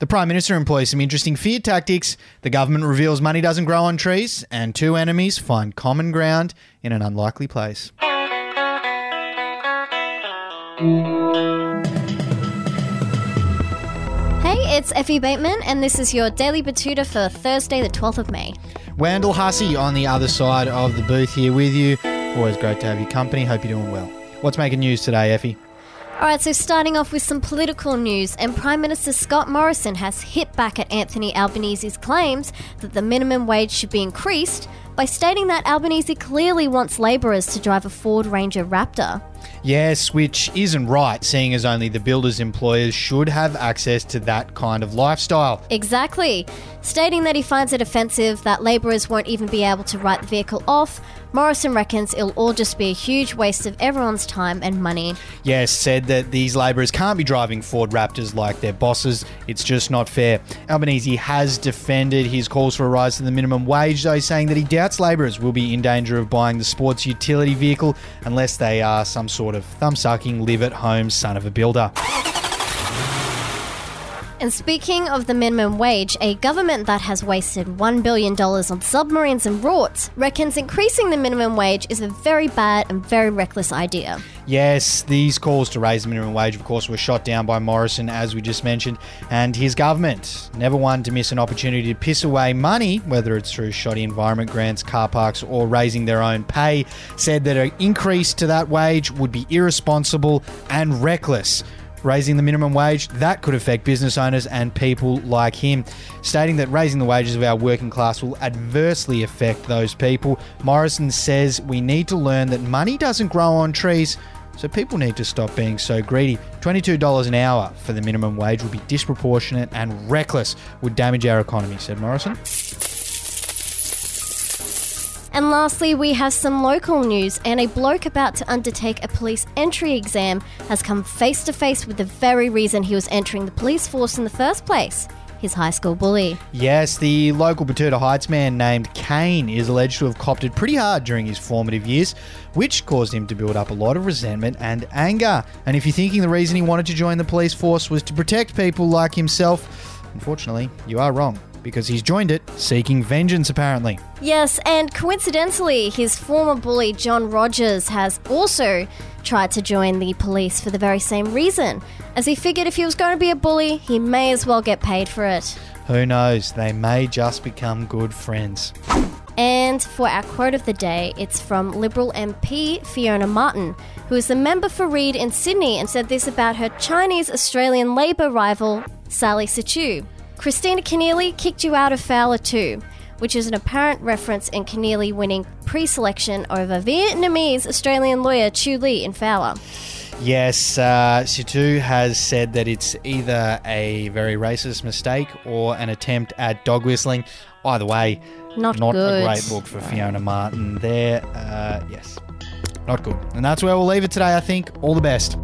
The Prime Minister employs some interesting fear tactics. The government reveals money doesn't grow on trees, and two enemies find common ground in an unlikely place. Hey, it's Effie Bateman, and this is your Daily Betoota for Thursday, the 12th of May. Wendell Hussey on the other side of the booth here with you. Always great to have your company. Hope you're doing well. What's making news today, Effie? All right, so starting off with some political news, and Prime Minister Scott Morrison has hit back at Anthony Albanese's claims that the minimum wage should be increased by stating that Albanese clearly wants labourers to drive a Ford Ranger Raptor. Yes, which isn't right, seeing as only the builders' employers should have access to that kind of lifestyle. Exactly. Stating that he finds it offensive that labourers won't even be able to write the vehicle off, Morrison reckons it'll all just be a huge waste of everyone's time and money. Yes, said that these labourers can't be driving Ford Raptors like their bosses. It's just not fair. Albanese has defended his calls for a rise to the minimum wage, though, saying that he doubts labourers will be in danger of buying the sports utility vehicle unless they are some sort of thumb sucking, live at home son of a builder. And speaking of the minimum wage, a government that has wasted $1 billion on submarines and rorts reckons increasing the minimum wage is a very bad and very reckless idea. Yes, these calls to raise the minimum wage, of course, were shot down by Morrison, as we just mentioned, and his government. Never one to miss an opportunity to piss away money, whether it's through shoddy environment grants, car parks, or raising their own pay, said that an increase to that wage would be irresponsible and reckless raising the minimum wage, that could affect business owners and people like him, stating that raising the wages of our working class will adversely affect those people. Morrison says we need to learn that money doesn't grow on trees. So people need to stop being so greedy. $22 an hour for the minimum wage would be disproportionate and reckless, would damage our economy, said Morrison. And lastly, we have some local news, and a bloke about to undertake a police entry exam has come face to face with the very reason he was entering the police force in the first place his high school bully. Yes, the local Betoota Heights man named Kane is alleged to have copped it pretty hard during his formative years, which caused him to build up a lot of resentment and anger. And if you're thinking the reason he wanted to join the police force was to protect people like himself, unfortunately, you are wrong because he's joined it seeking vengeance, apparently. Yes, and coincidentally, his former bully John Rogers has also tried to join the police for the very same reason, as he figured if he was going to be a bully, he may as well get paid for it. Who knows? They may just become good friends. And for our quote of the day, it's from Liberal MP Fiona Martin, who is the member for Reid in Sydney and said this about her Chinese Australian Labor rival, Sally Sitou. Kristina Keneally kicked you out of Fowler too, which is an apparent reference in Keneally winning pre selection over Vietnamese Australian lawyer Tu Le in Fowler. Yes, uh, Sitou has said that it's either a very racist mistake or an attempt at dog whistling. Either way, Not not a great look for Fiona Martin there. Uh, yes, not good. And that's where we'll leave it today, I think. All the best.